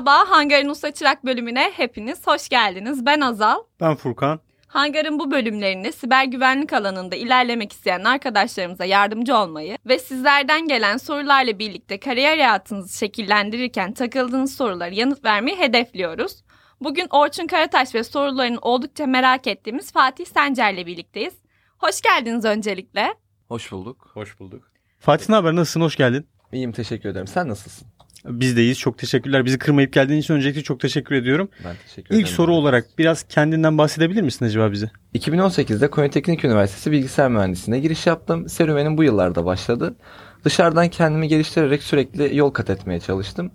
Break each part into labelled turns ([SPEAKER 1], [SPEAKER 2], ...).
[SPEAKER 1] Merhaba, Hangar'ın Usta Çırak bölümüne hepiniz hoş geldiniz. Ben Azal.
[SPEAKER 2] Ben Furkan.
[SPEAKER 1] Hangar'ın bu bölümlerinde siber güvenlik alanında ilerlemek isteyen arkadaşlarımıza yardımcı olmayı ve sizlerden gelen sorularla birlikte kariyer hayatınızı şekillendirirken takıldığınız soruları yanıt vermeyi hedefliyoruz. Bugün Orçun Karataş ve sorularını oldukça merak ettiğimiz Fatih Sencer'le birlikteyiz. Hoş geldiniz öncelikle.
[SPEAKER 3] Hoş bulduk.
[SPEAKER 4] Hoş bulduk.
[SPEAKER 2] Fatih ne haber? Nasılsın? Hoş geldin.
[SPEAKER 3] İyiyim teşekkür ederim. Sen nasılsın?
[SPEAKER 2] Biz deyiz. Çok teşekkürler. Bizi kırmayıp geldiğin için öncelikle çok teşekkür ediyorum.
[SPEAKER 3] Ben teşekkür ederim.
[SPEAKER 2] İlk soru olarak biraz kendinden bahsedebilir misin acaba bize?
[SPEAKER 3] 2018'de Konya Teknik Üniversitesi Bilgisayar Mühendisliğine giriş yaptım. Serüvenim bu yıllarda başladı. Dışarıdan kendimi geliştirerek sürekli yol kat etmeye çalıştım.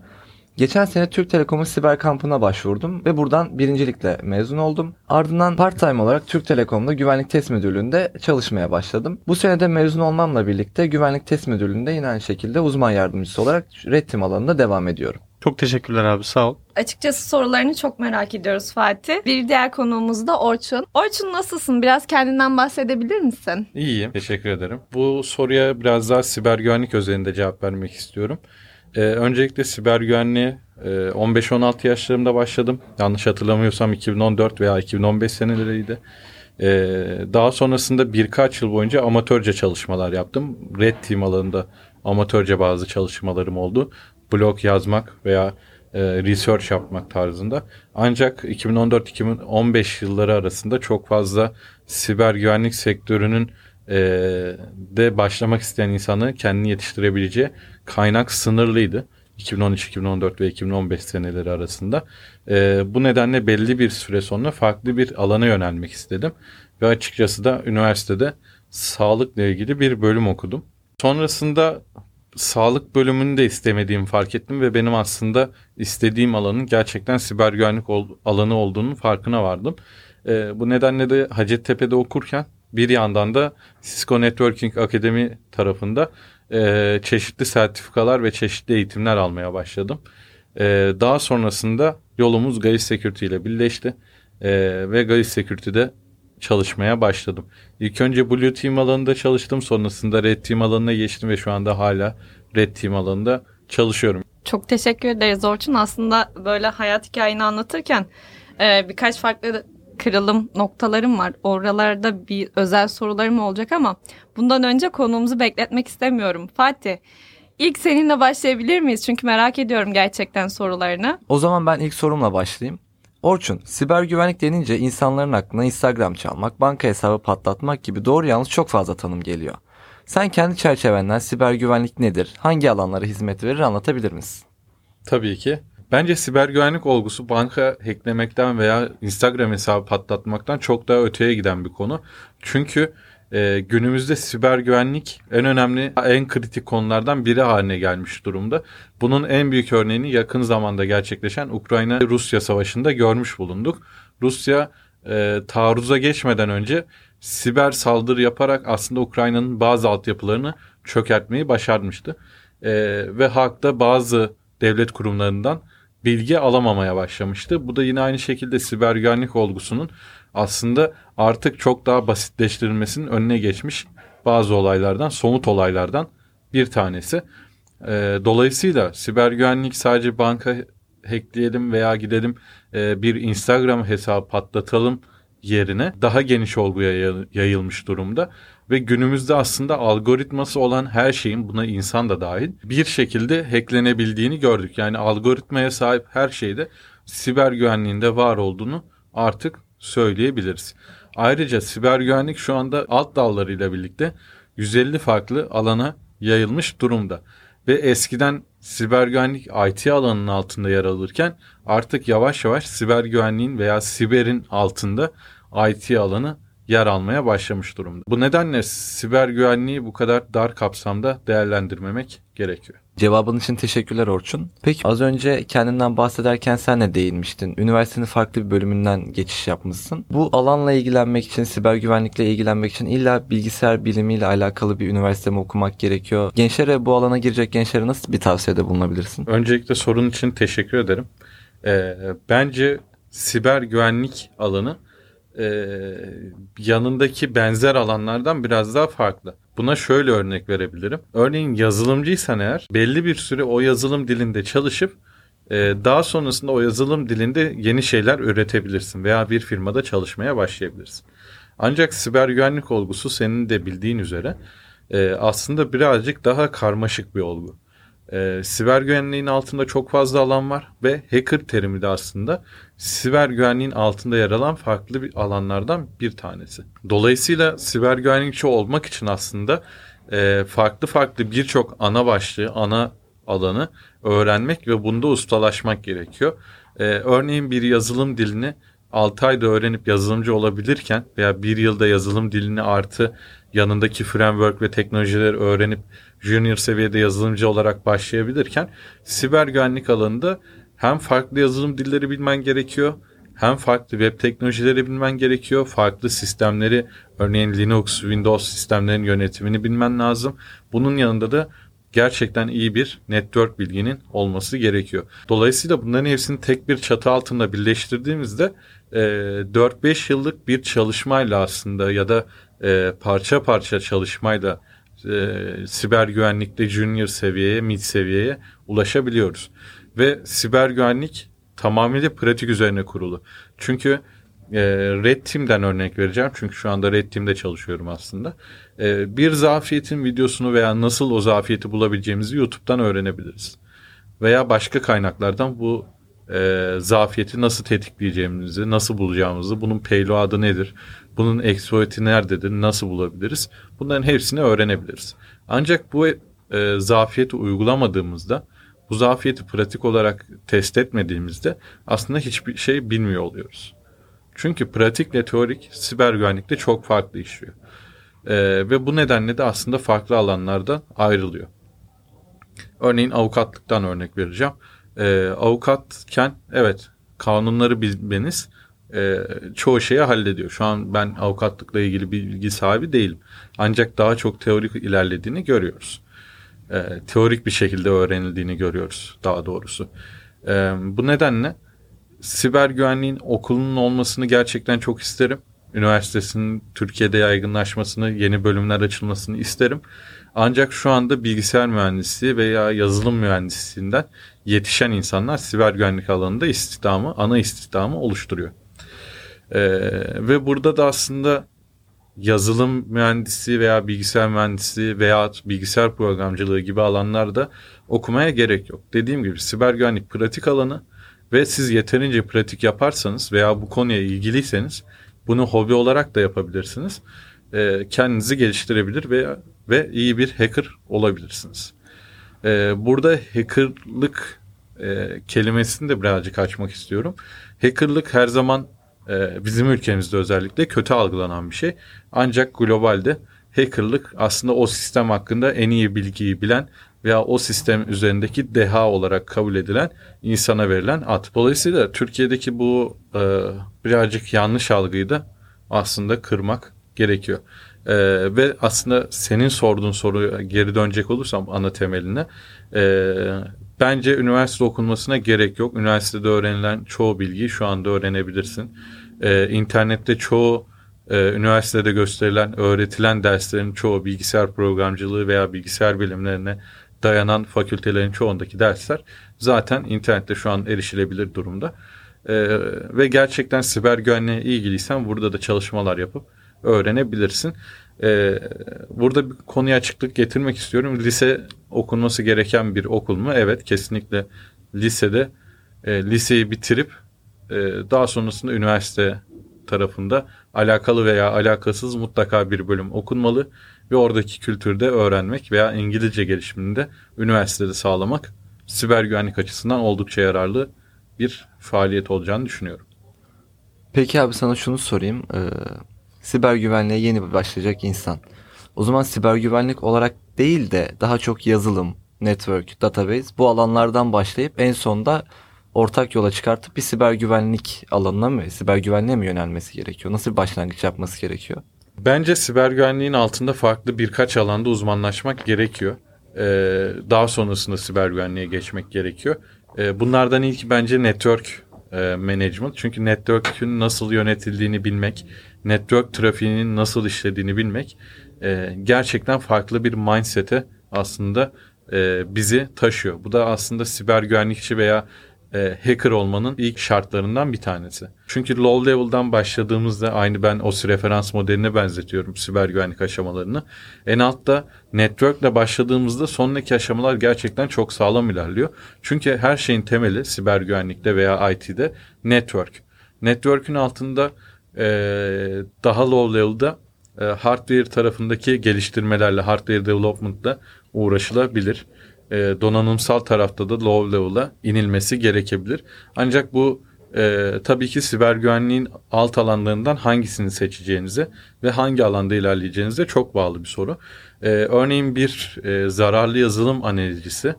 [SPEAKER 3] Geçen sene Türk Telekom'un siber kampına başvurdum ve buradan birincilikle mezun oldum. Ardından part-time olarak Türk Telekom'da güvenlik test müdürlüğünde çalışmaya başladım. Bu senede mezun olmamla birlikte güvenlik test müdürlüğünde yine aynı şekilde uzman yardımcısı olarak Red Team alanında devam ediyorum.
[SPEAKER 2] Çok teşekkürler abi. Sağ ol.
[SPEAKER 1] Açıkçası sorularını çok merak ediyoruz Fatih. Bir diğer konuğumuz da Orçun. Orçun nasılsın? Biraz kendinden bahsedebilir misin?
[SPEAKER 4] İyiyim. Teşekkür ederim. Bu soruya biraz daha siber güvenlik özelinde cevap vermek istiyorum. Ee, öncelikle siber güvenliğe e, 15-16 yaşlarımda başladım. Yanlış hatırlamıyorsam 2014 veya 2015 seneleriydi. Ee, daha sonrasında birkaç yıl boyunca amatörce çalışmalar yaptım. Red Team alanında amatörce bazı çalışmalarım oldu. Blog yazmak veya e, research yapmak tarzında. Ancak 2014-2015 yılları arasında çok fazla siber güvenlik sektörünün e, de başlamak isteyen insanı kendini yetiştirebileceği kaynak sınırlıydı. 2013, 2014 ve 2015 seneleri arasında. E, bu nedenle belli bir süre sonra farklı bir alana yönelmek istedim. Ve açıkçası da üniversitede sağlıkla ilgili bir bölüm okudum. Sonrasında sağlık bölümünü de istemediğimi fark ettim ve benim aslında istediğim alanın gerçekten siber güvenlik ol, alanı olduğunun farkına vardım. E, bu nedenle de Hacettepe'de okurken bir yandan da Cisco Networking Akademi tarafında e, çeşitli sertifikalar ve çeşitli eğitimler almaya başladım. E, daha sonrasında yolumuz Gayis Security ile birleşti e, ve Gayis Security'de çalışmaya başladım. İlk önce Blue Team alanında çalıştım. Sonrasında Red Team alanına geçtim ve şu anda hala Red Team alanında çalışıyorum.
[SPEAKER 1] Çok teşekkür ederiz Orçun. Aslında böyle hayat hikayeni anlatırken e, birkaç farklı kırılım noktalarım var. Oralarda bir özel sorularım olacak ama bundan önce konuğumuzu bekletmek istemiyorum. Fatih, ilk seninle başlayabilir miyiz? Çünkü merak ediyorum gerçekten sorularını.
[SPEAKER 3] O zaman ben ilk sorumla başlayayım. Orçun, siber güvenlik denince insanların aklına Instagram çalmak, banka hesabı patlatmak gibi doğru yanlış çok fazla tanım geliyor. Sen kendi çerçevenden siber güvenlik nedir, hangi alanlara hizmet verir anlatabilir misin?
[SPEAKER 4] Tabii ki. Bence siber güvenlik olgusu banka hacklemekten veya Instagram hesabı patlatmaktan çok daha öteye giden bir konu. Çünkü e, günümüzde siber güvenlik en önemli, en kritik konulardan biri haline gelmiş durumda. Bunun en büyük örneğini yakın zamanda gerçekleşen Ukrayna-Rusya savaşında görmüş bulunduk. Rusya e, taarruza geçmeden önce siber saldırı yaparak aslında Ukrayna'nın bazı altyapılarını çökertmeyi başarmıştı. E, ve halkta bazı devlet kurumlarından bilgi alamamaya başlamıştı. Bu da yine aynı şekilde siber güvenlik olgusunun aslında artık çok daha basitleştirilmesinin önüne geçmiş bazı olaylardan, somut olaylardan bir tanesi. E, dolayısıyla siber güvenlik sadece banka hackleyelim veya gidelim e, bir Instagram hesabı patlatalım yerine daha geniş olguya yayılmış durumda ve günümüzde aslında algoritması olan her şeyin buna insan da dahil bir şekilde hacklenebildiğini gördük. Yani algoritmaya sahip her şeyde siber güvenliğinde var olduğunu artık söyleyebiliriz. Ayrıca siber güvenlik şu anda alt dallarıyla birlikte 150 farklı alana yayılmış durumda. Ve eskiden siber güvenlik IT alanının altında yer alırken artık yavaş yavaş siber güvenliğin veya siberin altında IT alanı yer almaya başlamış durumda. Bu nedenle siber güvenliği bu kadar dar kapsamda değerlendirmemek gerekiyor.
[SPEAKER 3] Cevabın için teşekkürler Orçun. Peki az önce kendinden bahsederken sen de değinmiştin. Üniversitenin farklı bir bölümünden geçiş yapmışsın. Bu alanla ilgilenmek için, siber güvenlikle ilgilenmek için illa bilgisayar bilimiyle alakalı bir üniversite mi okumak gerekiyor? Gençlere bu alana girecek gençlere nasıl bir tavsiyede bulunabilirsin?
[SPEAKER 4] Öncelikle sorun için teşekkür ederim. Ee, bence siber güvenlik alanı e, yanındaki benzer alanlardan biraz daha farklı. Buna şöyle örnek verebilirim. Örneğin yazılımcıysan eğer belli bir süre o yazılım dilinde çalışıp e, daha sonrasında o yazılım dilinde yeni şeyler üretebilirsin veya bir firmada çalışmaya başlayabilirsin. Ancak siber güvenlik olgusu senin de bildiğin üzere e, aslında birazcık daha karmaşık bir olgu. E, siber güvenliğin altında çok fazla alan var ve hacker terimi de aslında siber güvenliğin altında yer alan farklı bir alanlardan bir tanesi. Dolayısıyla siber güvenlikçi olmak için aslında e, farklı farklı birçok ana başlığı, ana alanı öğrenmek ve bunda ustalaşmak gerekiyor. E, örneğin bir yazılım dilini 6 ayda öğrenip yazılımcı olabilirken veya bir yılda yazılım dilini artı yanındaki framework ve teknolojileri öğrenip junior seviyede yazılımcı olarak başlayabilirken siber güvenlik alanında hem farklı yazılım dilleri bilmen gerekiyor hem farklı web teknolojileri bilmen gerekiyor. Farklı sistemleri örneğin Linux, Windows sistemlerin yönetimini bilmen lazım. Bunun yanında da gerçekten iyi bir network bilginin olması gerekiyor. Dolayısıyla bunların hepsini tek bir çatı altında birleştirdiğimizde e, 4-5 yıllık bir çalışmayla aslında ya da e, parça parça çalışmayla e, siber güvenlikte junior seviyeye, mid seviyeye ulaşabiliyoruz. Ve siber güvenlik tamamıyla pratik üzerine kurulu. Çünkü e, Red Team'den örnek vereceğim. Çünkü şu anda Red Team'de çalışıyorum aslında. E, bir zafiyetin videosunu veya nasıl o zafiyeti bulabileceğimizi YouTube'dan öğrenebiliriz. Veya başka kaynaklardan bu e, zafiyeti nasıl tetikleyeceğimizi, nasıl bulacağımızı, bunun payload'ı nedir, bunun exploit'i nerededir, nasıl bulabiliriz? Bunların hepsini öğrenebiliriz. Ancak bu e, zafiyeti uygulamadığımızda, bu zafiyeti pratik olarak test etmediğimizde aslında hiçbir şey bilmiyor oluyoruz. Çünkü pratikle teorik siber güvenlikte çok farklı işliyor. Ee, ve bu nedenle de aslında farklı alanlarda ayrılıyor. Örneğin avukatlıktan örnek vereceğim. Ee, avukatken evet kanunları bilmeniz e, çoğu şeyi hallediyor. Şu an ben avukatlıkla ilgili bilgi sahibi değilim. Ancak daha çok teorik ilerlediğini görüyoruz. E, teorik bir şekilde öğrenildiğini görüyoruz daha doğrusu. E, bu nedenle siber güvenliğin okulunun olmasını gerçekten çok isterim. Üniversitesinin Türkiye'de yaygınlaşmasını, yeni bölümler açılmasını isterim. Ancak şu anda bilgisayar mühendisliği veya yazılım mühendisliğinden yetişen insanlar siber güvenlik alanında istihdamı, ana istihdamı oluşturuyor. Ee, ve burada da aslında yazılım mühendisi veya bilgisayar mühendisi veya bilgisayar programcılığı gibi alanlarda okumaya gerek yok. Dediğim gibi siber güvenlik pratik alanı ve siz yeterince pratik yaparsanız veya bu konuya ilgiliyseniz bunu hobi olarak da yapabilirsiniz. E, kendinizi geliştirebilir ve ve iyi bir hacker olabilirsiniz. E, burada hackerlık e, kelimesini de birazcık açmak istiyorum. Hackerlık her zaman e, bizim ülkemizde özellikle kötü algılanan bir şey. Ancak globalde hackerlık aslında o sistem hakkında en iyi bilgiyi bilen veya o sistem üzerindeki deha olarak kabul edilen insana verilen ad. Dolayısıyla Türkiye'deki bu e, birazcık yanlış algıyı da aslında kırmak gerekiyor. E, ve aslında senin sorduğun soruya geri dönecek olursam ana temeline e, bence üniversite okunmasına gerek yok. Üniversitede öğrenilen çoğu bilgiyi şu anda öğrenebilirsin. E, internette çoğu e, üniversitede gösterilen, öğretilen derslerin çoğu bilgisayar programcılığı veya bilgisayar bilimlerine dayanan fakültelerin çoğundaki dersler zaten internette şu an erişilebilir durumda. Ee, ve gerçekten siber güvenliğe ilgiliysen burada da çalışmalar yapıp öğrenebilirsin. Ee, burada bir konuya açıklık getirmek istiyorum. Lise okunması gereken bir okul mu? Evet kesinlikle lisede e, liseyi bitirip e, daha sonrasında üniversite tarafında alakalı veya alakasız mutlaka bir bölüm okunmalı ve oradaki kültürde öğrenmek veya İngilizce gelişimini de üniversitede sağlamak siber güvenlik açısından oldukça yararlı bir faaliyet olacağını düşünüyorum.
[SPEAKER 3] Peki abi sana şunu sorayım. Ee, siber güvenliğe yeni başlayacak insan. O zaman siber güvenlik olarak değil de daha çok yazılım, network, database bu alanlardan başlayıp en sonda ortak yola çıkartıp bir siber güvenlik alanına mı, siber güvenliğe mi yönelmesi gerekiyor? Nasıl bir başlangıç yapması gerekiyor?
[SPEAKER 4] Bence siber güvenliğin altında farklı birkaç alanda uzmanlaşmak gerekiyor. Ee, daha sonrasında siber güvenliğe geçmek gerekiyor. Ee, bunlardan ilk bence network e, management. Çünkü network'ün nasıl yönetildiğini bilmek, network trafiğinin nasıl işlediğini bilmek e, gerçekten farklı bir mindset'e aslında e, bizi taşıyor. Bu da aslında siber güvenlikçi veya e, hacker olmanın ilk şartlarından bir tanesi. Çünkü low level'dan başladığımızda aynı ben o referans modeline benzetiyorum siber güvenlik aşamalarını. En altta network'le başladığımızda sonraki aşamalar gerçekten çok sağlam ilerliyor. Çünkü her şeyin temeli siber güvenlikte veya IT'de network. Network'ün altında e, daha low level'da e, hardware tarafındaki geliştirmelerle, hardware development'la uğraşılabilir. E, donanımsal tarafta da low level'a inilmesi gerekebilir. Ancak bu e, tabii ki siber güvenliğin alt alanlarından hangisini seçeceğinize ve hangi alanda ilerleyeceğinize çok bağlı bir soru. E, örneğin bir e, zararlı yazılım analizcisi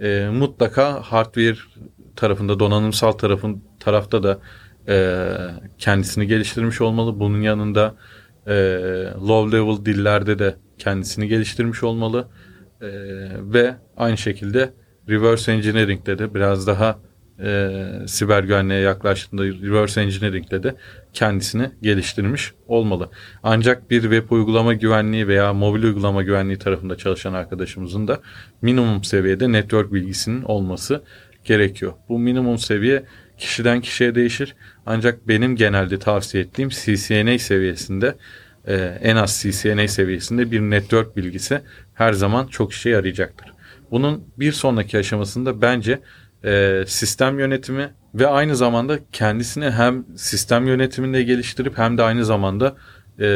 [SPEAKER 4] e, mutlaka hardware tarafında, donanımsal tarafın tarafta da e, kendisini geliştirmiş olmalı. Bunun yanında e, low level dillerde de kendisini geliştirmiş olmalı. E, ve aynı şekilde reverse engineering'de de biraz daha e, siber güvenliğe yaklaştığında reverse engineering'de de kendisini geliştirmiş olmalı. Ancak bir web uygulama güvenliği veya mobil uygulama güvenliği tarafında çalışan arkadaşımızın da minimum seviyede network bilgisinin olması gerekiyor. Bu minimum seviye kişiden kişiye değişir. Ancak benim genelde tavsiye ettiğim CCNA seviyesinde e, en az CCNA seviyesinde bir network bilgisi her zaman çok işe yarayacaktır. Bunun bir sonraki aşamasında bence e, sistem yönetimi ve aynı zamanda kendisini hem sistem yönetiminde geliştirip hem de aynı zamanda e,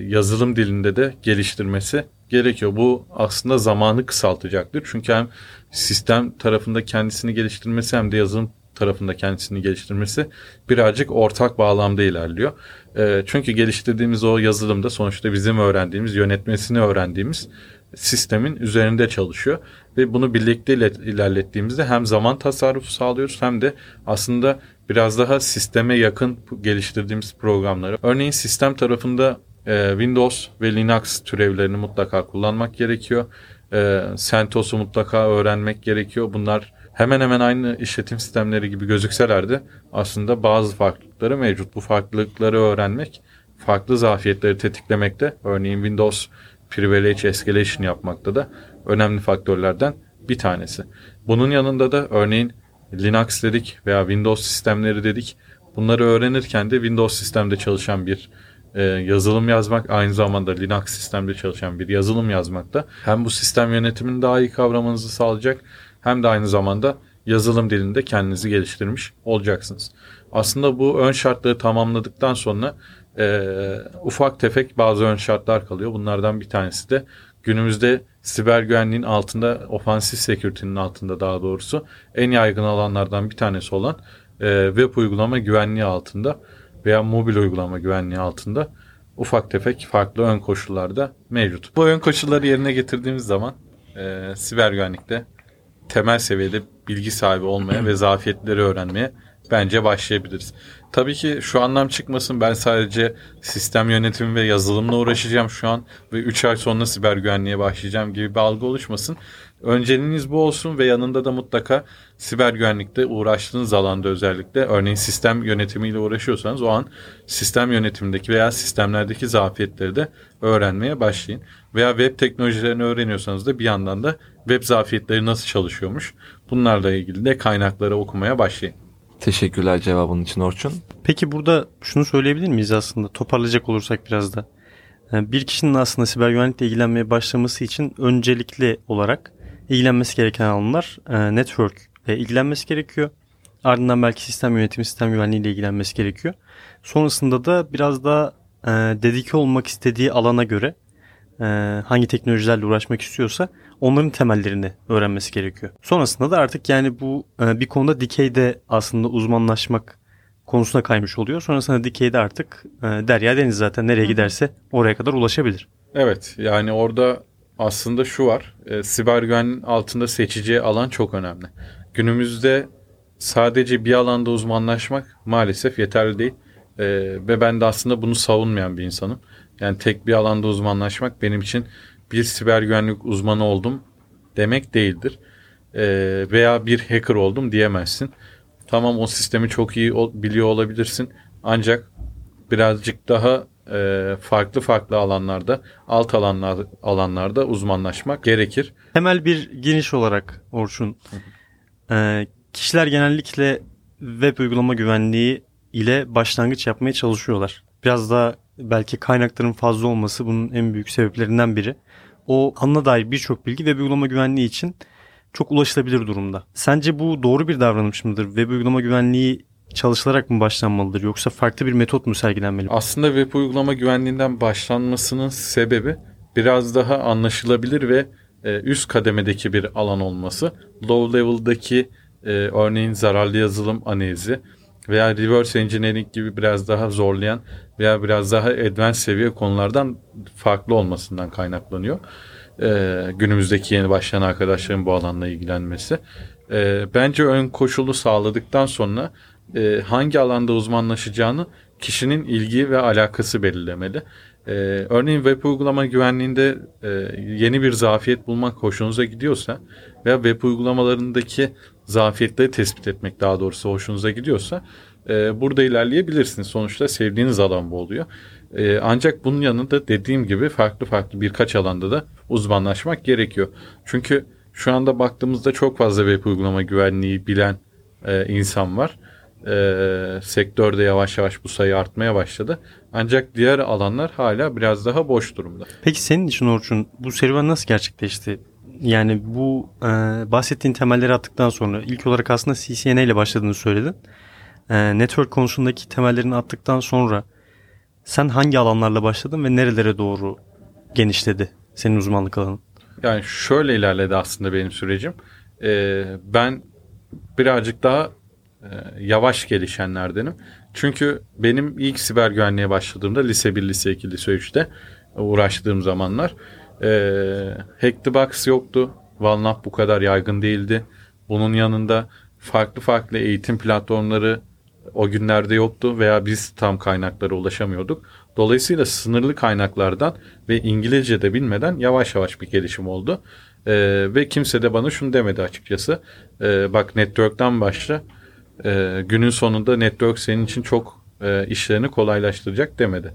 [SPEAKER 4] yazılım dilinde de geliştirmesi gerekiyor. Bu aslında zamanı kısaltacaktır. Çünkü hem sistem tarafında kendisini geliştirmesi hem de yazılım tarafında kendisini geliştirmesi birazcık ortak bağlamda ilerliyor. E, çünkü geliştirdiğimiz o yazılımda sonuçta bizim öğrendiğimiz, yönetmesini öğrendiğimiz sistemin üzerinde çalışıyor ve bunu birlikte ilerlettiğimizde hem zaman tasarrufu sağlıyoruz hem de aslında biraz daha sisteme yakın geliştirdiğimiz programları. Örneğin sistem tarafında e, Windows ve Linux türevlerini mutlaka kullanmak gerekiyor. E, CentOS'u mutlaka öğrenmek gerekiyor. Bunlar hemen hemen aynı işletim sistemleri gibi gözükseler de aslında bazı farklılıkları mevcut. Bu farklılıkları öğrenmek farklı zafiyetleri tetiklemekte. Örneğin Windows privilege escalation yapmakta da önemli faktörlerden bir tanesi. Bunun yanında da örneğin Linux dedik veya Windows sistemleri dedik. Bunları öğrenirken de Windows sistemde çalışan bir e, yazılım yazmak aynı zamanda Linux sistemde çalışan bir yazılım yazmak da hem bu sistem yönetimini daha iyi kavramanızı sağlayacak hem de aynı zamanda yazılım dilinde kendinizi geliştirmiş olacaksınız. Aslında bu ön şartları tamamladıktan sonra e, ufak tefek bazı ön şartlar kalıyor. Bunlardan bir tanesi de günümüzde siber güvenliğin altında, ofansif security'nin altında daha doğrusu en yaygın alanlardan bir tanesi olan e, web uygulama güvenliği altında veya mobil uygulama güvenliği altında ufak tefek farklı ön koşullarda mevcut. Bu ön koşulları yerine getirdiğimiz zaman e, siber güvenlikte temel seviyede bilgi sahibi olmaya ve zafiyetleri öğrenmeye bence başlayabiliriz. Tabii ki şu anlam çıkmasın ben sadece sistem yönetimi ve yazılımla uğraşacağım şu an ve 3 ay sonra siber güvenliğe başlayacağım gibi bir algı oluşmasın. Önceliğiniz bu olsun ve yanında da mutlaka siber güvenlikte uğraştığınız alanda özellikle örneğin sistem yönetimiyle uğraşıyorsanız o an sistem yönetimindeki veya sistemlerdeki zafiyetleri de öğrenmeye başlayın. Veya web teknolojilerini öğreniyorsanız da bir yandan da web zafiyetleri nasıl çalışıyormuş bunlarla ilgili de kaynakları okumaya başlayın.
[SPEAKER 3] Teşekkürler cevabın için Orçun.
[SPEAKER 2] Peki burada şunu söyleyebilir miyiz aslında toparlayacak olursak biraz da. Yani bir kişinin aslında siber güvenlikle ilgilenmeye başlaması için öncelikli olarak ilgilenmesi gereken alanlar e, network ile ilgilenmesi gerekiyor. Ardından belki sistem yönetimi, sistem güvenliği ile ilgilenmesi gerekiyor. Sonrasında da biraz daha e, dedike olmak istediği alana göre e, hangi teknolojilerle uğraşmak istiyorsa onların temellerini öğrenmesi gerekiyor. Sonrasında da artık yani bu e, bir konuda dikeyde aslında uzmanlaşmak konusuna kaymış oluyor. Sonrasında dikeyde artık e, derya deniz zaten nereye giderse oraya kadar ulaşabilir.
[SPEAKER 4] Evet yani orada aslında şu var. E, siber güvenliğin altında seçeceği alan çok önemli. Günümüzde sadece bir alanda uzmanlaşmak maalesef yeterli değil. E, ve ben de aslında bunu savunmayan bir insanım. Yani tek bir alanda uzmanlaşmak benim için bir siber güvenlik uzmanı oldum demek değildir. E, veya bir hacker oldum diyemezsin. Tamam o sistemi çok iyi biliyor olabilirsin. Ancak birazcık daha e, farklı farklı alanlarda, alt alanlar alanlarda uzmanlaşmak gerekir.
[SPEAKER 2] Temel bir geniş olarak Orçun e, kişiler genellikle web uygulama güvenliği ile başlangıç yapmaya çalışıyorlar. Biraz daha belki kaynakların fazla olması bunun en büyük sebeplerinden biri. O anına dair birçok bilgi web uygulama güvenliği için çok ulaşılabilir durumda. Sence bu doğru bir davranış mıdır? Web uygulama güvenliği çalışılarak mı başlanmalıdır yoksa farklı bir metot mu sergilenmeli?
[SPEAKER 4] Aslında web uygulama güvenliğinden başlanmasının sebebi biraz daha anlaşılabilir ve e, üst kademedeki bir alan olması. Low level'daki e, örneğin zararlı yazılım analizi veya reverse engineering gibi biraz daha zorlayan veya biraz daha advanced seviye konulardan farklı olmasından kaynaklanıyor. E, günümüzdeki yeni başlayan arkadaşların bu alanla ilgilenmesi. E, bence ön koşulu sağladıktan sonra e, hangi alanda uzmanlaşacağını kişinin ilgi ve alakası belirlemeli. Ee, örneğin web uygulama güvenliğinde e, yeni bir zafiyet bulmak hoşunuza gidiyorsa veya web uygulamalarındaki zafiyetleri tespit etmek daha doğrusu hoşunuza gidiyorsa e, burada ilerleyebilirsiniz. Sonuçta sevdiğiniz alan bu oluyor. E, ancak bunun yanında dediğim gibi farklı farklı birkaç alanda da uzmanlaşmak gerekiyor. Çünkü şu anda baktığımızda çok fazla web uygulama güvenliği bilen e, insan var e, sektörde yavaş yavaş bu sayı artmaya başladı. Ancak diğer alanlar hala biraz daha boş durumda.
[SPEAKER 2] Peki senin için Orçun bu serüven nasıl gerçekleşti? Yani bu e, bahsettiğin temelleri attıktan sonra ilk olarak aslında CCNA ile başladığını söyledin. E, network konusundaki temellerini attıktan sonra sen hangi alanlarla başladın ve nerelere doğru genişledi senin uzmanlık alanın?
[SPEAKER 4] Yani şöyle ilerledi aslında benim sürecim. E, ben birazcık daha yavaş gelişenlerdenim. Çünkü benim ilk siber güvenliğe başladığımda lise 1, lise 2, lise 3'te uğraştığım zamanlar e, Hack the Box yoktu. OneUp bu kadar yaygın değildi. Bunun yanında farklı farklı eğitim platformları o günlerde yoktu veya biz tam kaynaklara ulaşamıyorduk. Dolayısıyla sınırlı kaynaklardan ve İngilizce de bilmeden yavaş yavaş bir gelişim oldu. Ee, ve kimse de bana şunu demedi açıkçası. Ee, bak network'ten başla e, günün sonunda network senin için çok e, işlerini kolaylaştıracak demedi.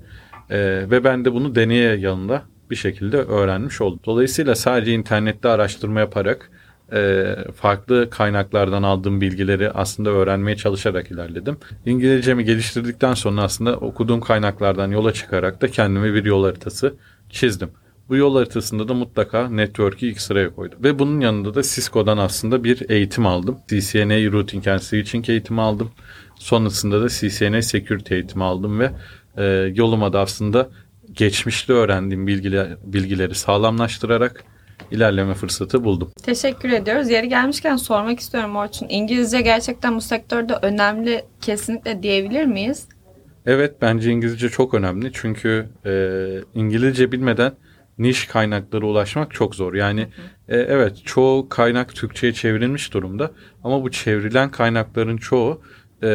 [SPEAKER 4] E, ve ben de bunu deneye yanında bir şekilde öğrenmiş oldum. Dolayısıyla sadece internette araştırma yaparak e, farklı kaynaklardan aldığım bilgileri aslında öğrenmeye çalışarak ilerledim. İngilizcemi geliştirdikten sonra aslında okuduğum kaynaklardan yola çıkarak da kendime bir yol haritası çizdim. Bu yol haritasında da mutlaka network'ü ilk sıraya koydum. Ve bunun yanında da Cisco'dan aslında bir eğitim aldım. CCNA Routing and Switching eğitimi aldım. Sonrasında da CCNA Security eğitimi aldım ve e, yoluma da aslında geçmişte öğrendiğim bilgiler, bilgileri sağlamlaştırarak ilerleme fırsatı buldum.
[SPEAKER 1] Teşekkür ediyoruz. Yeri gelmişken sormak istiyorum Orçun. İngilizce gerçekten bu sektörde önemli kesinlikle diyebilir miyiz?
[SPEAKER 4] Evet bence İngilizce çok önemli. Çünkü e, İngilizce bilmeden niş kaynaklara ulaşmak çok zor. Yani e, evet çoğu kaynak Türkçe'ye çevrilmiş durumda ama bu çevrilen kaynakların çoğu e,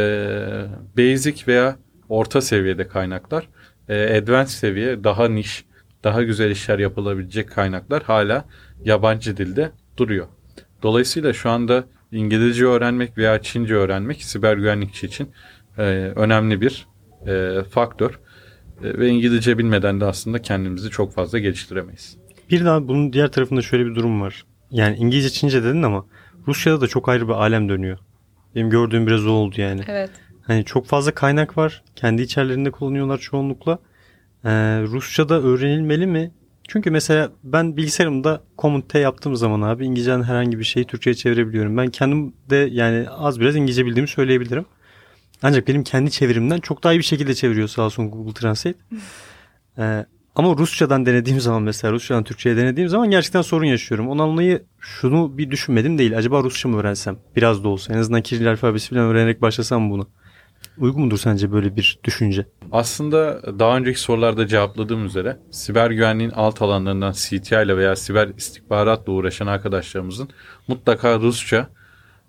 [SPEAKER 4] basic veya orta seviyede kaynaklar. E, advanced seviye daha niş, daha güzel işler yapılabilecek kaynaklar hala yabancı dilde duruyor. Dolayısıyla şu anda İngilizce öğrenmek veya Çince öğrenmek siber güvenlikçi için e, önemli bir e, faktör. E, ve İngilizce bilmeden de aslında kendimizi çok fazla geliştiremeyiz.
[SPEAKER 2] Bir daha bunun diğer tarafında şöyle bir durum var. Yani İngilizce Çince dedin ama Rusya'da da çok ayrı bir alem dönüyor. Benim gördüğüm biraz o oldu yani.
[SPEAKER 1] Evet.
[SPEAKER 2] Hani çok fazla kaynak var. Kendi içerilerinde kullanıyorlar çoğunlukla. Ee, Rusça'da öğrenilmeli mi? Çünkü mesela ben bilgisayarımda Command T yaptığım zaman abi İngilizce'den herhangi bir şeyi Türkçe'ye çevirebiliyorum. Ben kendim de yani az biraz İngilizce bildiğimi söyleyebilirim. Ancak benim kendi çevirimden çok daha iyi bir şekilde çeviriyor sağ olsun Google Translate. Ee, ama Rusçadan denediğim zaman mesela Rusçadan Türkçe'ye denediğim zaman gerçekten sorun yaşıyorum. Onu anlayı şunu bir düşünmedim değil. Acaba Rusça mı öğrensem? Biraz da olsa. En azından Kiril alfabesi falan öğrenerek başlasam bunu. Uygun mudur sence böyle bir düşünce?
[SPEAKER 4] Aslında daha önceki sorularda cevapladığım üzere siber güvenliğin alt alanlarından CTI ile veya siber istihbaratla uğraşan arkadaşlarımızın mutlaka Rusça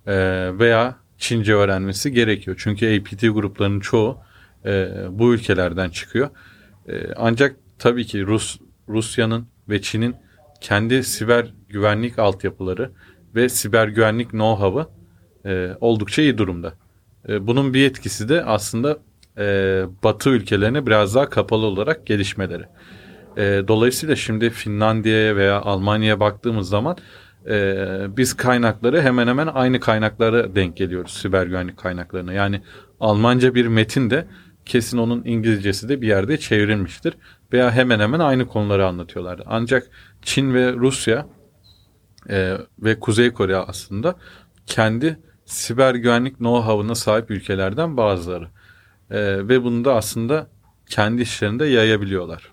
[SPEAKER 4] e, veya Çince öğrenmesi gerekiyor. Çünkü APT gruplarının çoğu e, bu ülkelerden çıkıyor. E, ancak tabii ki Rus Rusya'nın ve Çin'in kendi siber güvenlik altyapıları ve siber güvenlik know-how'ı e, oldukça iyi durumda. E, bunun bir etkisi de aslında e, Batı ülkelerine biraz daha kapalı olarak gelişmeleri. E, dolayısıyla şimdi Finlandiya'ya veya Almanya'ya baktığımız zaman e, biz kaynakları hemen hemen aynı kaynaklara denk geliyoruz siber güvenlik kaynaklarına. Yani Almanca bir metin de kesin onun İngilizcesi de bir yerde çevrilmiştir veya hemen hemen aynı konuları anlatıyorlar. Ancak Çin ve Rusya e, ve Kuzey Kore aslında kendi siber güvenlik know-how'ına sahip ülkelerden bazıları. E, ve bunu da aslında kendi işlerinde yayabiliyorlar.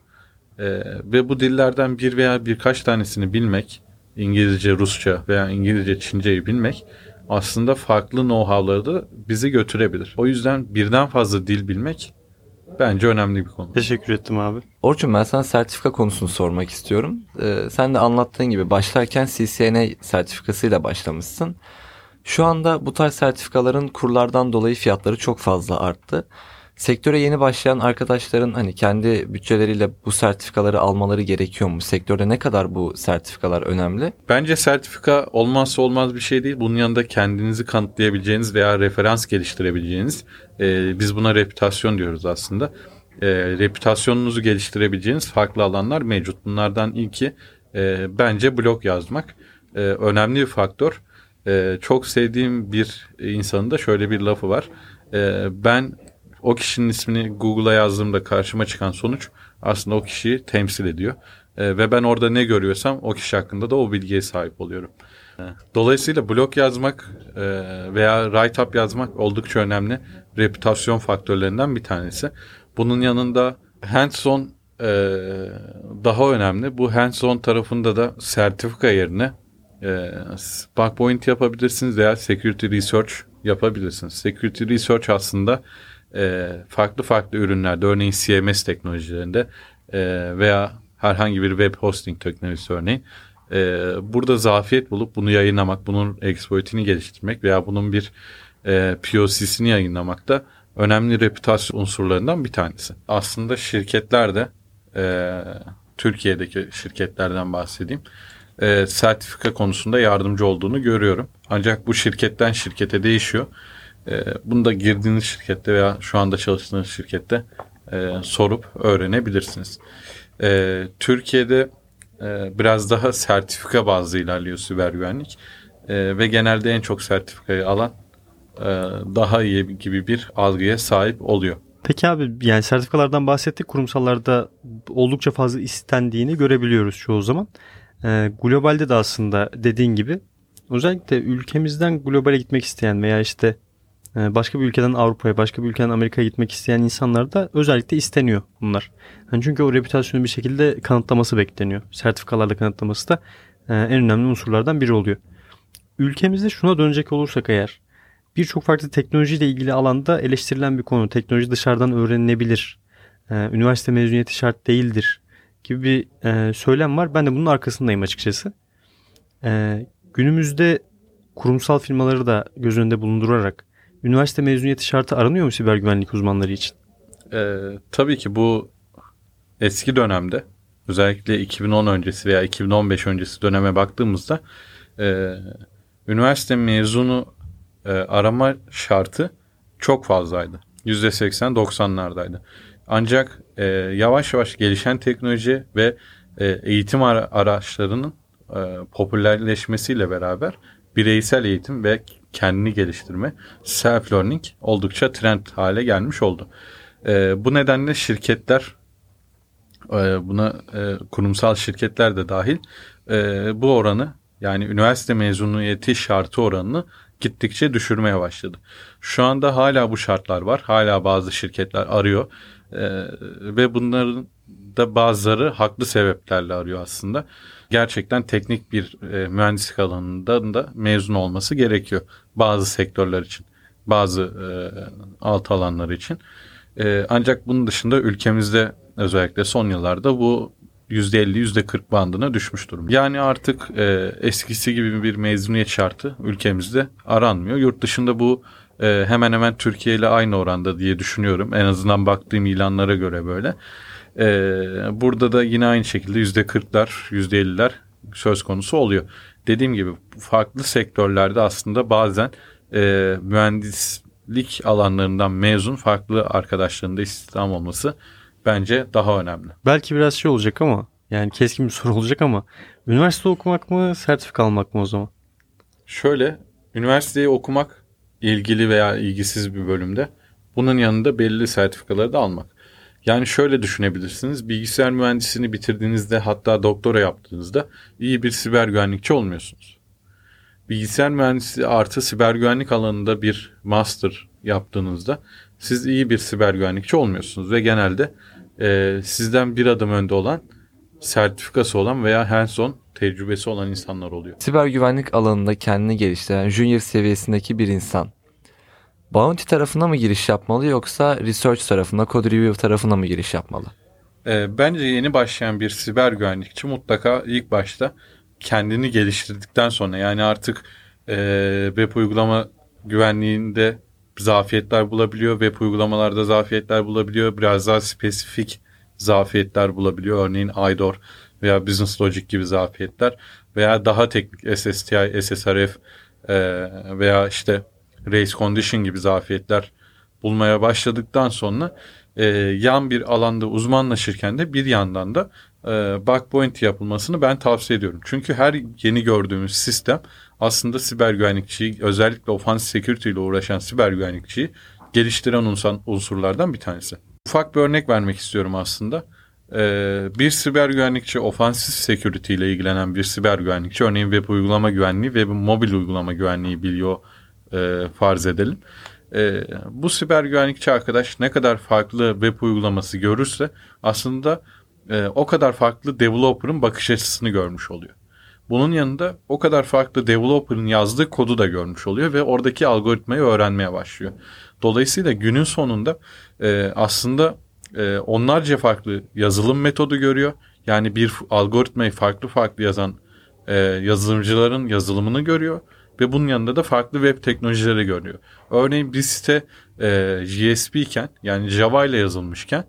[SPEAKER 4] E, ve bu dillerden bir veya birkaç tanesini bilmek, İngilizce, Rusça veya İngilizce, Çince'yi bilmek aslında farklı know-how'ları da bizi götürebilir. O yüzden birden fazla dil bilmek bence önemli bir konu.
[SPEAKER 2] Teşekkür ettim abi.
[SPEAKER 3] Orçun ben sana sertifika konusunu sormak istiyorum. Ee, sen de anlattığın gibi başlarken CCNA sertifikasıyla başlamışsın. Şu anda bu tarz sertifikaların kurlardan dolayı fiyatları çok fazla arttı. Sektöre yeni başlayan arkadaşların hani kendi bütçeleriyle bu sertifikaları almaları gerekiyor mu? Sektörde ne kadar bu sertifikalar önemli?
[SPEAKER 4] Bence sertifika olmazsa olmaz bir şey değil. Bunun yanında kendinizi kanıtlayabileceğiniz veya referans geliştirebileceğiniz, e, biz buna reputasyon diyoruz aslında. E, reputasyonunuzu geliştirebileceğiniz farklı alanlar mevcut. Bunlardan ilki e, bence blog yazmak. E, önemli bir faktör. E, çok sevdiğim bir insanın da şöyle bir lafı var. E, ben o kişinin ismini Google'a yazdığımda karşıma çıkan sonuç aslında o kişiyi temsil ediyor. E, ve ben orada ne görüyorsam o kişi hakkında da o bilgiye sahip oluyorum. E, dolayısıyla blog yazmak e, veya write-up yazmak oldukça önemli reputasyon faktörlerinden bir tanesi. Bunun yanında hands-on e, daha önemli. Bu hands-on tarafında da sertifika yerine e, bug point yapabilirsiniz veya security research yapabilirsiniz. Security research aslında e, farklı farklı ürünlerde örneğin CMS teknolojilerinde e, veya herhangi bir web hosting teknolojisi örneğin e, burada zafiyet bulup bunu yayınlamak, bunun exploitini geliştirmek veya bunun bir e, POC'sini yayınlamak da önemli reputasyon unsurlarından bir tanesi. Aslında şirketler de e, Türkiye'deki şirketlerden bahsedeyim. E, sertifika konusunda yardımcı olduğunu görüyorum. Ancak bu şirketten şirkete değişiyor. E, bunu da girdiğiniz şirkette veya şu anda çalıştığınız şirkette e, sorup öğrenebilirsiniz. E, Türkiye'de e, biraz daha sertifika bazlı ilerliyor siber güvenlik. E, ve genelde en çok sertifikayı alan e, daha iyi gibi bir algıya sahip oluyor.
[SPEAKER 2] Peki abi yani sertifikalardan bahsettik. Kurumsallarda oldukça fazla istendiğini görebiliyoruz çoğu zaman. E, globalde de aslında dediğin gibi özellikle ülkemizden globale gitmek isteyen veya işte başka bir ülkeden Avrupa'ya, başka bir ülkeden Amerika'ya gitmek isteyen insanlar da özellikle isteniyor bunlar. Yani çünkü o reputasyonu bir şekilde kanıtlaması bekleniyor. Sertifikalarla kanıtlaması da e, en önemli unsurlardan biri oluyor. Ülkemizde şuna dönecek olursak eğer birçok farklı teknolojiyle ilgili alanda eleştirilen bir konu. Teknoloji dışarıdan öğrenilebilir. E, üniversite mezuniyeti şart değildir gibi bir söylem var. Ben de bunun arkasındayım açıkçası. Günümüzde kurumsal firmaları da göz önünde bulundurarak üniversite mezuniyeti şartı aranıyor mu siber güvenlik uzmanları için?
[SPEAKER 4] Ee, tabii ki bu eski dönemde özellikle 2010 öncesi veya 2015 öncesi döneme baktığımızda e, üniversite mezunu e, arama şartı çok fazlaydı. %80-90'lardaydı. Ancak e, yavaş yavaş gelişen teknoloji ve e, eğitim ara- araçlarının e, popülerleşmesiyle beraber bireysel eğitim ve kendini geliştirme, self learning oldukça trend hale gelmiş oldu. E, bu nedenle şirketler e, buna e, kurumsal şirketler de dahil e, bu oranı yani üniversite mezuniyeti şartı oranını gittikçe düşürmeye başladı. Şu anda hala bu şartlar var. Hala bazı şirketler arıyor e, ve bunların da bazıları haklı sebeplerle arıyor aslında gerçekten teknik bir e, mühendislik alanında da mezun olması gerekiyor. Bazı sektörler için, bazı e, alt alanlar için. E, ancak bunun dışında ülkemizde özellikle son yıllarda bu %50 %40 bandına düşmüş durum. Yani artık e, eskisi gibi bir mezuniyet şartı ülkemizde aranmıyor. Yurt dışında bu e, hemen hemen Türkiye ile aynı oranda diye düşünüyorum. En azından baktığım ilanlara göre böyle. Ee, burada da yine aynı şekilde yüzde kırklar, yüzde elliler söz konusu oluyor. Dediğim gibi farklı sektörlerde aslında bazen e, mühendislik alanlarından mezun farklı arkadaşlarında istihdam olması bence daha önemli.
[SPEAKER 2] Belki biraz şey olacak ama Yani keskin bir soru olacak ama üniversite okumak mı, sertifika almak mı o zaman?
[SPEAKER 4] Şöyle, üniversiteyi okumak ilgili veya ilgisiz bir bölümde bunun yanında belli sertifikaları da almak. Yani şöyle düşünebilirsiniz. Bilgisayar mühendisliğini bitirdiğinizde hatta doktora yaptığınızda iyi bir siber güvenlikçi olmuyorsunuz. Bilgisayar mühendisliği artı siber güvenlik alanında bir master yaptığınızda siz iyi bir siber güvenlikçi olmuyorsunuz ve genelde e, sizden bir adım önde olan sertifikası olan veya hands-on tecrübesi olan insanlar oluyor.
[SPEAKER 3] Siber güvenlik alanında kendini geliştiren junior seviyesindeki bir insan Bounty tarafına mı giriş yapmalı yoksa research tarafına, code review tarafına mı giriş yapmalı?
[SPEAKER 4] E, bence yeni başlayan bir siber güvenlikçi mutlaka ilk başta kendini geliştirdikten sonra yani artık e, web uygulama güvenliğinde zafiyetler bulabiliyor, web uygulamalarda zafiyetler bulabiliyor, biraz daha spesifik zafiyetler bulabiliyor. Örneğin IDOR veya Business Logic gibi zafiyetler veya daha teknik SSTI, SSRF e, veya işte Race Condition gibi zafiyetler bulmaya başladıktan sonra e, yan bir alanda uzmanlaşırken de bir yandan da e, bug point yapılmasını ben tavsiye ediyorum. Çünkü her yeni gördüğümüz sistem aslında siber güvenlikçiyi özellikle offensive security ile uğraşan siber güvenlikçiyi geliştiren unsan, unsurlardan bir tanesi. Ufak bir örnek vermek istiyorum aslında. Ee, bir siber güvenlikçi offensive security ile ilgilenen bir siber güvenlikçi örneğin web uygulama güvenliği ve mobil uygulama güvenliği biliyor e, farz edelim. E, bu siber güvenlikçi arkadaş ne kadar farklı web uygulaması görürse aslında e, o kadar farklı developer'ın bakış açısını görmüş oluyor. Bunun yanında o kadar farklı developer'ın yazdığı kodu da görmüş oluyor ve oradaki algoritmayı öğrenmeye başlıyor. Dolayısıyla günün sonunda e, aslında e, onlarca farklı yazılım metodu görüyor. Yani bir algoritmayı farklı farklı yazan e, yazılımcıların yazılımını görüyor ve bunun yanında da farklı web teknolojileri görüyor. Örneğin bir site e, iken yani Java ile yazılmışken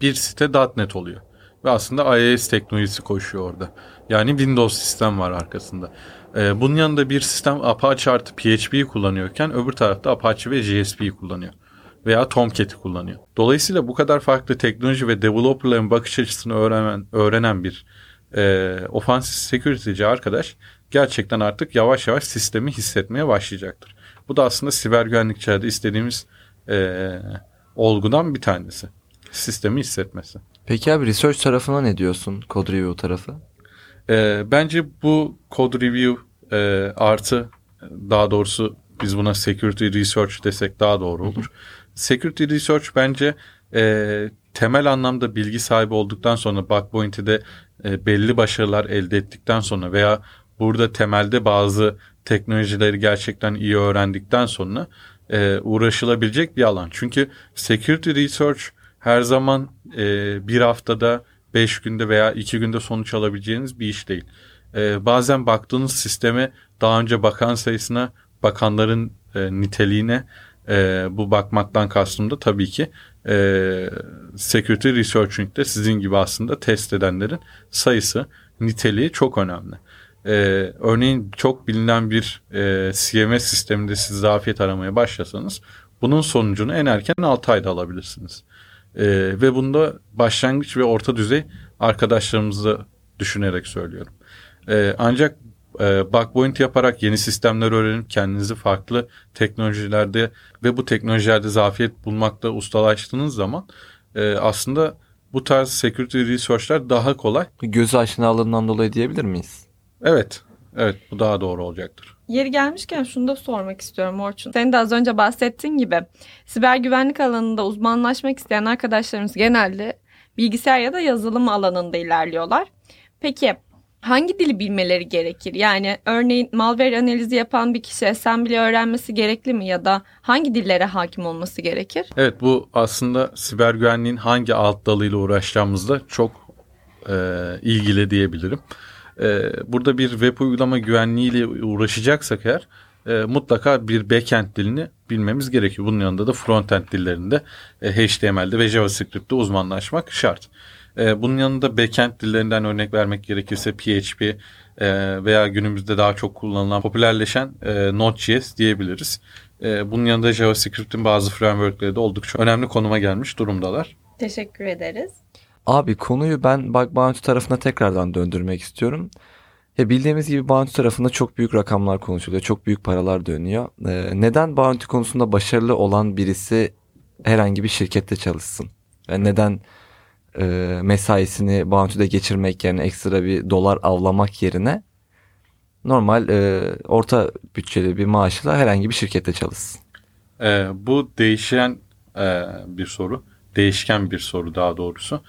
[SPEAKER 4] bir site .NET oluyor. Ve aslında IIS teknolojisi koşuyor orada. Yani Windows sistem var arkasında. Ee, bunun yanında bir sistem Apache artı PHP'yi kullanıyorken öbür tarafta Apache ve JSP'yi kullanıyor. Veya Tomcat'i kullanıyor. Dolayısıyla bu kadar farklı teknoloji ve developerların bakış açısını öğrenen, öğrenen bir e, offensive security'ci arkadaş gerçekten artık yavaş yavaş sistemi hissetmeye başlayacaktır. Bu da aslında siber güvenlikçilerde istediğimiz e, olgudan bir tanesi. Sistemi hissetmesi.
[SPEAKER 3] Peki abi research tarafına ne diyorsun? Code review tarafı?
[SPEAKER 4] E, bence bu code review e, artı daha doğrusu biz buna security research desek daha doğru olur. security research bence e, temel anlamda bilgi sahibi olduktan sonra bug bounty'de de e, belli başarılar elde ettikten sonra veya burada temelde bazı teknolojileri gerçekten iyi öğrendikten sonra e, uğraşılabilecek bir alan. Çünkü security research her zaman e, bir haftada, beş günde veya iki günde sonuç alabileceğiniz bir iş değil. E, bazen baktığınız sisteme daha önce bakan sayısına, bakanların e, niteliğine e, bu bakmaktan kastım da tabii ki e, security researching'de sizin gibi aslında test edenlerin sayısı, niteliği çok önemli. Ee, örneğin çok bilinen bir e, CMS sisteminde siz zafiyet aramaya başlasanız bunun sonucunu en erken 6 ayda alabilirsiniz. Ee, ve bunda başlangıç ve orta düzey arkadaşlarımızı düşünerek söylüyorum. Ee, ancak e, bug bounty yaparak yeni sistemler öğrenip kendinizi farklı teknolojilerde ve bu teknolojilerde zafiyet bulmakta ustalaştığınız zaman e, aslında bu tarz security research'lar daha kolay.
[SPEAKER 3] Göz aşinalığından dolayı diyebilir miyiz?
[SPEAKER 4] Evet. Evet bu daha doğru olacaktır.
[SPEAKER 1] Yeri gelmişken şunu da sormak istiyorum Orçun. Senin de az önce bahsettiğin gibi siber güvenlik alanında uzmanlaşmak isteyen arkadaşlarımız genelde bilgisayar ya da yazılım alanında ilerliyorlar. Peki hangi dili bilmeleri gerekir? Yani örneğin malware analizi yapan bir kişi assembly öğrenmesi gerekli mi ya da hangi dillere hakim olması gerekir?
[SPEAKER 4] Evet bu aslında siber güvenliğin hangi alt dalıyla uğraşacağımızda çok e, ilgili diyebilirim. E, burada bir web uygulama güvenliğiyle uğraşacaksak eğer e, mutlaka bir backend dilini bilmemiz gerekiyor. Bunun yanında da frontend dillerinde e, HTML'de ve JavaScript'te uzmanlaşmak şart. E, bunun yanında backend dillerinden örnek vermek gerekirse PHP e, veya günümüzde daha çok kullanılan popülerleşen e, Node.js diyebiliriz. E, bunun yanında JavaScript'in bazı framework'leri de oldukça önemli konuma gelmiş durumdalar.
[SPEAKER 1] Teşekkür ederiz.
[SPEAKER 3] Abi konuyu ben bug bounty tarafına tekrardan döndürmek istiyorum. Ya bildiğimiz gibi bounty tarafında çok büyük rakamlar konuşuluyor. Çok büyük paralar dönüyor. Ee, neden bounty konusunda başarılı olan birisi herhangi bir şirkette çalışsın? Yani neden e, mesaisini bounty'de geçirmek yerine ekstra bir dolar avlamak yerine normal e, orta bütçeli bir maaşla herhangi bir şirkette çalışsın?
[SPEAKER 4] Ee, bu değişen e, bir soru. Değişken bir soru daha doğrusu.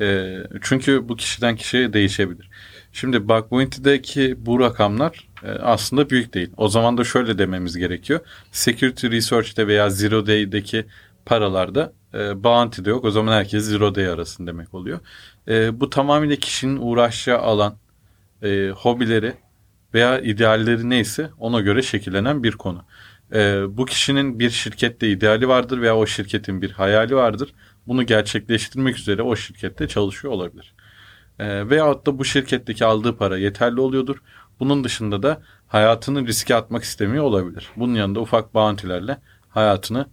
[SPEAKER 4] E, çünkü bu kişiden kişiye değişebilir. Şimdi Bug Bounty'deki bu rakamlar e, aslında büyük değil. O zaman da şöyle dememiz gerekiyor. Security Research'te veya Zero Day'deki paralarda e, Bounty'de yok. O zaman herkes Zero Day arasın demek oluyor. E, bu tamamıyla kişinin uğraşacağı alan, e, hobileri veya idealleri neyse ona göre şekillenen bir konu. Bu kişinin bir şirkette ideali vardır veya o şirketin bir hayali vardır. Bunu gerçekleştirmek üzere o şirkette çalışıyor olabilir. E, veyahut da bu şirketteki aldığı para yeterli oluyordur. Bunun dışında da hayatını riske atmak istemiyor olabilir. Bunun yanında ufak bounty'lerle hayatını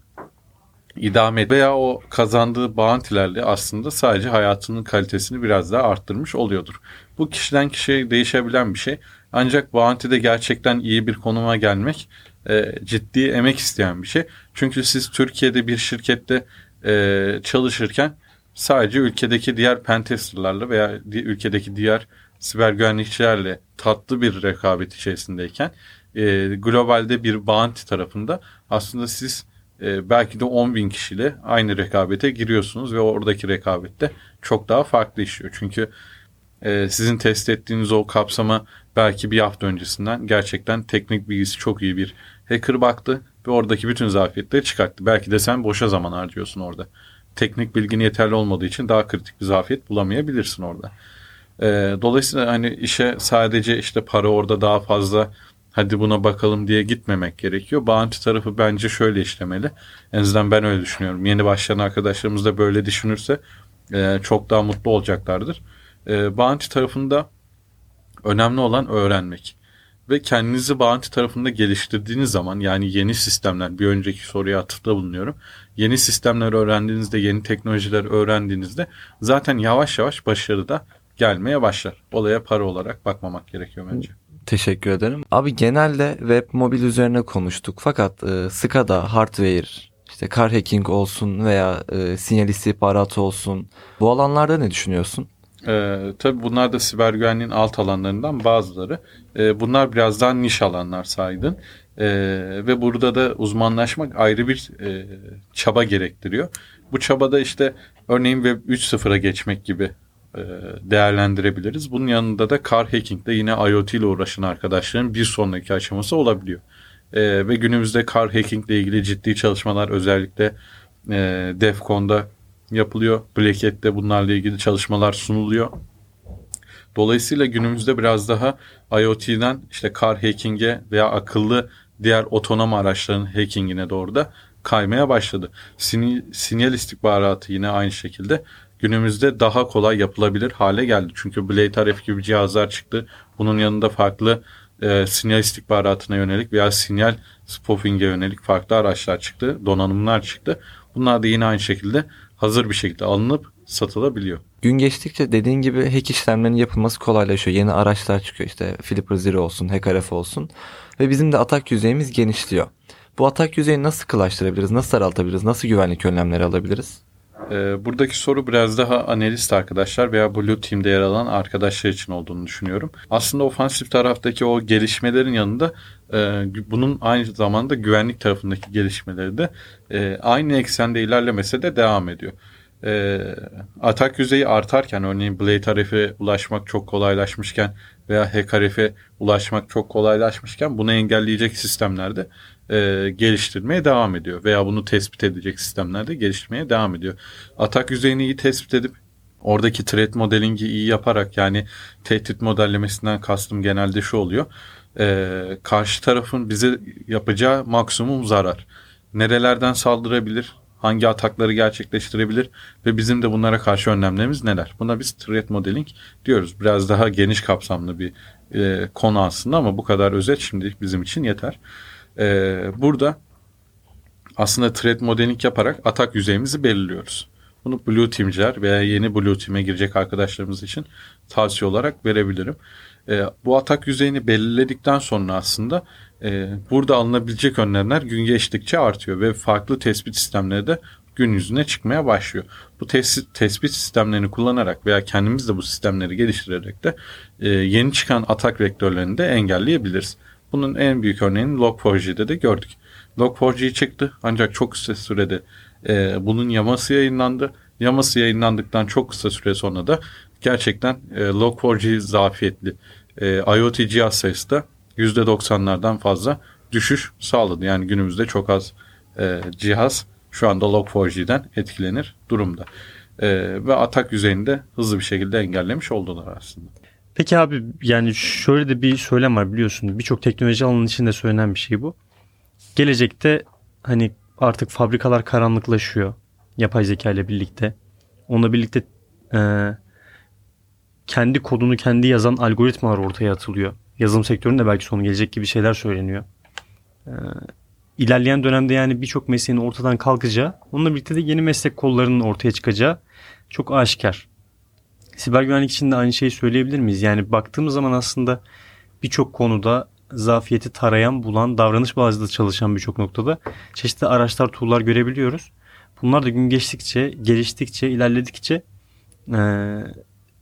[SPEAKER 4] idame et veya o kazandığı bounty'lerle aslında sadece hayatının kalitesini biraz daha arttırmış oluyordur. Bu kişiden kişiye değişebilen bir şey. Ancak bounty'de gerçekten iyi bir konuma gelmek e, ciddi emek isteyen bir şey. Çünkü siz Türkiye'de bir şirkette e, çalışırken sadece ülkedeki diğer pentesterlarla veya ülkedeki diğer siber güvenlikçilerle tatlı bir rekabet içerisindeyken e, globalde bir bounty tarafında aslında siz e, belki de 10 bin kişiyle aynı rekabete giriyorsunuz ve oradaki rekabette çok daha farklı işliyor. Çünkü e, sizin test ettiğiniz o kapsama belki bir hafta öncesinden gerçekten teknik bilgisi çok iyi bir hacker baktı ve oradaki bütün zafiyetleri çıkarttı. Belki de sen boşa zaman harcıyorsun orada. Teknik bilgin yeterli olmadığı için daha kritik bir zafiyet bulamayabilirsin orada. E, dolayısıyla hani işe sadece işte para orada daha fazla hadi buna bakalım diye gitmemek gerekiyor. Bounty tarafı bence şöyle işlemeli. En azından ben öyle düşünüyorum. Yeni başlayan arkadaşlarımız da böyle düşünürse e, çok daha mutlu olacaklardır. E, bounty tarafında önemli olan öğrenmek. Ve kendinizi bounty tarafında geliştirdiğiniz zaman yani yeni sistemler bir önceki soruya atıfta bulunuyorum. Yeni sistemler öğrendiğinizde, yeni teknolojiler öğrendiğinizde zaten yavaş yavaş başarı da gelmeye başlar. Olaya para olarak bakmamak gerekiyor bence.
[SPEAKER 3] Teşekkür ederim. Abi genelde web mobil üzerine konuştuk fakat e, SCADA, hardware, işte car hacking olsun veya e, sinyal istihbaratı olsun bu alanlarda ne düşünüyorsun?
[SPEAKER 4] Ee, tabii bunlar da siber güvenliğin alt alanlarından bazıları. Ee, bunlar biraz daha niş alanlar saydın. Ee, ve burada da uzmanlaşmak ayrı bir e, çaba gerektiriyor. Bu çabada işte örneğin Web 3.0'a geçmek gibi e, değerlendirebiliriz. Bunun yanında da car hacking de yine IoT ile uğraşan arkadaşların bir sonraki aşaması olabiliyor. E, ve günümüzde car hacking ile ilgili ciddi çalışmalar özellikle e, DEFCON'da yapılıyor. Black Hat'te bunlarla ilgili çalışmalar sunuluyor. Dolayısıyla günümüzde biraz daha IoT'den işte car hacking'e veya akıllı diğer otonom araçların hacking'ine doğru da kaymaya başladı. Sinyal istihbaratı yine aynı şekilde günümüzde daha kolay yapılabilir hale geldi. Çünkü Blade RF gibi cihazlar çıktı. Bunun yanında farklı e, sinyal istihbaratına yönelik veya sinyal spoofing'e yönelik farklı araçlar çıktı. Donanımlar çıktı. Bunlar da yine aynı şekilde hazır bir şekilde alınıp satılabiliyor.
[SPEAKER 3] Gün geçtikçe dediğin gibi hack işlemlerinin yapılması kolaylaşıyor. Yeni araçlar çıkıyor işte Flipper Zero olsun, HackerF olsun ve bizim de atak yüzeyimiz genişliyor. Bu atak yüzeyini nasıl sıkılaştırabiliriz, nasıl daraltabiliriz, nasıl güvenlik önlemleri alabiliriz?
[SPEAKER 4] Ee, buradaki soru biraz daha analist arkadaşlar veya Blue Team'de yer alan arkadaşlar için olduğunu düşünüyorum. Aslında ofansif taraftaki o gelişmelerin yanında e, bunun aynı zamanda güvenlik tarafındaki gelişmeleri de e, aynı eksende ilerlemese de devam ediyor. E, atak yüzeyi artarken örneğin Blade RF'e ulaşmak çok kolaylaşmışken veya Hack ulaşmak çok kolaylaşmışken bunu engelleyecek sistemlerde e, geliştirmeye devam ediyor. Veya bunu tespit edecek sistemlerde geliştirmeye devam ediyor. Atak yüzeyini iyi tespit edip oradaki threat modelingi iyi yaparak yani tehdit modellemesinden kastım genelde şu oluyor. E, karşı tarafın bize yapacağı maksimum zarar. Nerelerden saldırabilir? Hangi atakları gerçekleştirebilir? Ve bizim de bunlara karşı önlemlerimiz neler? Buna biz threat modeling diyoruz. Biraz daha geniş kapsamlı bir e, konu aslında ama bu kadar özet şimdi bizim için yeter. Ee, burada aslında threat modeling yaparak atak yüzeyimizi belirliyoruz. Bunu Blue Team'ciler veya yeni Blue Team'e girecek arkadaşlarımız için tavsiye olarak verebilirim. E, bu atak yüzeyini belirledikten sonra aslında e, burada alınabilecek önlemler gün geçtikçe artıyor ve farklı tespit sistemleri de gün yüzüne çıkmaya başlıyor. Bu tespit, tespit sistemlerini kullanarak veya kendimiz de bu sistemleri geliştirerek de e, yeni çıkan atak vektörlerini de engelleyebiliriz. Bunun en büyük örneğini Log4j'de de gördük. Log4j çıktı ancak çok kısa sürede e, bunun yaması yayınlandı. Yaması yayınlandıktan çok kısa süre sonra da gerçekten e, Log4j zafiyetli e, IoT cihaz sayısı da %90'lardan fazla düşüş sağladı. Yani günümüzde çok az e, cihaz şu anda Log4j'den etkilenir durumda. E, ve atak yüzeyinde hızlı bir şekilde engellemiş oldular aslında.
[SPEAKER 2] Peki abi yani şöyle de bir söylem var biliyorsun. Birçok teknoloji alanının içinde söylenen bir şey bu. Gelecekte hani artık fabrikalar karanlıklaşıyor. Yapay zeka ile birlikte. Onunla birlikte e, kendi kodunu kendi yazan algoritmalar ortaya atılıyor. Yazılım sektöründe belki sonu gelecek gibi şeyler söyleniyor. E, ilerleyen dönemde yani birçok mesleğin ortadan kalkacağı, onunla birlikte de yeni meslek kollarının ortaya çıkacağı çok aşikar. Siber güvenlik için de aynı şeyi söyleyebilir miyiz? Yani baktığımız zaman aslında birçok konuda zafiyeti tarayan, bulan, davranış bazlı çalışan birçok noktada çeşitli araçlar, tool'lar görebiliyoruz. Bunlar da gün geçtikçe, geliştikçe, ilerledikçe e,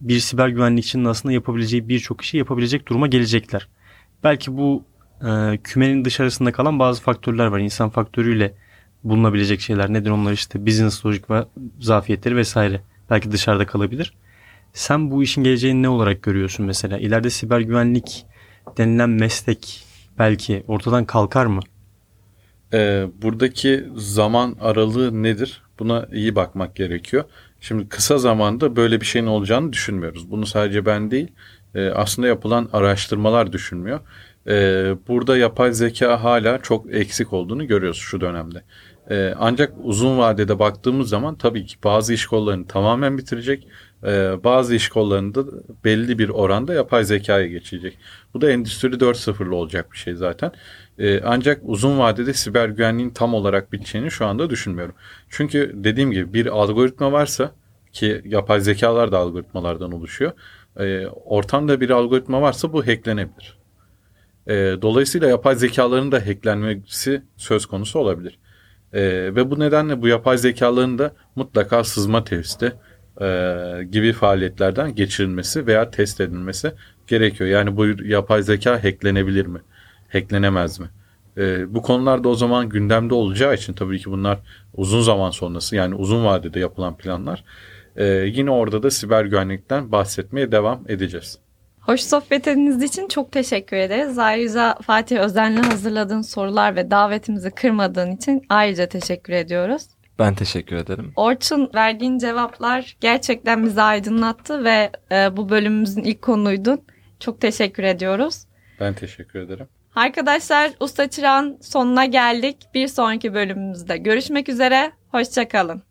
[SPEAKER 2] bir siber güvenlikçinin aslında yapabileceği birçok işi yapabilecek duruma gelecekler. Belki bu e, kümenin dışarısında kalan bazı faktörler var. İnsan faktörüyle bulunabilecek şeyler. Nedir onlar işte business lojik ve zafiyetleri vesaire. Belki dışarıda kalabilir. Sen bu işin geleceğini ne olarak görüyorsun mesela? İleride siber güvenlik denilen meslek belki ortadan kalkar mı?
[SPEAKER 4] Ee, buradaki zaman aralığı nedir? Buna iyi bakmak gerekiyor. Şimdi kısa zamanda böyle bir şeyin olacağını düşünmüyoruz. Bunu sadece ben değil, e, aslında yapılan araştırmalar düşünmüyor. E, burada yapay zeka hala çok eksik olduğunu görüyoruz şu dönemde. E, ancak uzun vadede baktığımız zaman tabii ki bazı iş kollarını tamamen bitirecek, e, bazı iş kollarında belli bir oranda yapay zekaya geçecek. Bu da Endüstri 4.0'lı olacak bir şey zaten. E, ancak uzun vadede siber güvenliğin tam olarak biteceğini şu anda düşünmüyorum. Çünkü dediğim gibi bir algoritma varsa ki yapay zekalar da algoritmalardan oluşuyor. E, ortamda bir algoritma varsa bu hacklenebilir. E, dolayısıyla yapay zekaların da hacklenmesi söz konusu olabilir. Ve bu nedenle bu yapay zekaların da mutlaka sızma testi e, gibi faaliyetlerden geçirilmesi veya test edilmesi gerekiyor. Yani bu yapay zeka hacklenebilir mi? Hacklenemez mi? E, bu konularda o zaman gündemde olacağı için tabii ki bunlar uzun zaman sonrası yani uzun vadede yapılan planlar. E, yine orada da siber güvenlikten bahsetmeye devam edeceğiz.
[SPEAKER 1] Hoş sohbetiniz için çok teşekkür ederiz. Ayrıca Fatih Özen'le hazırladığın sorular ve davetimizi kırmadığın için ayrıca teşekkür ediyoruz.
[SPEAKER 3] Ben teşekkür ederim.
[SPEAKER 1] Orçun verdiğin cevaplar gerçekten bizi aydınlattı ve e, bu bölümümüzün ilk konuydun. Çok teşekkür ediyoruz.
[SPEAKER 4] Ben teşekkür ederim.
[SPEAKER 1] Arkadaşlar Usta Çırağan sonuna geldik. Bir sonraki bölümümüzde görüşmek üzere. Hoşçakalın.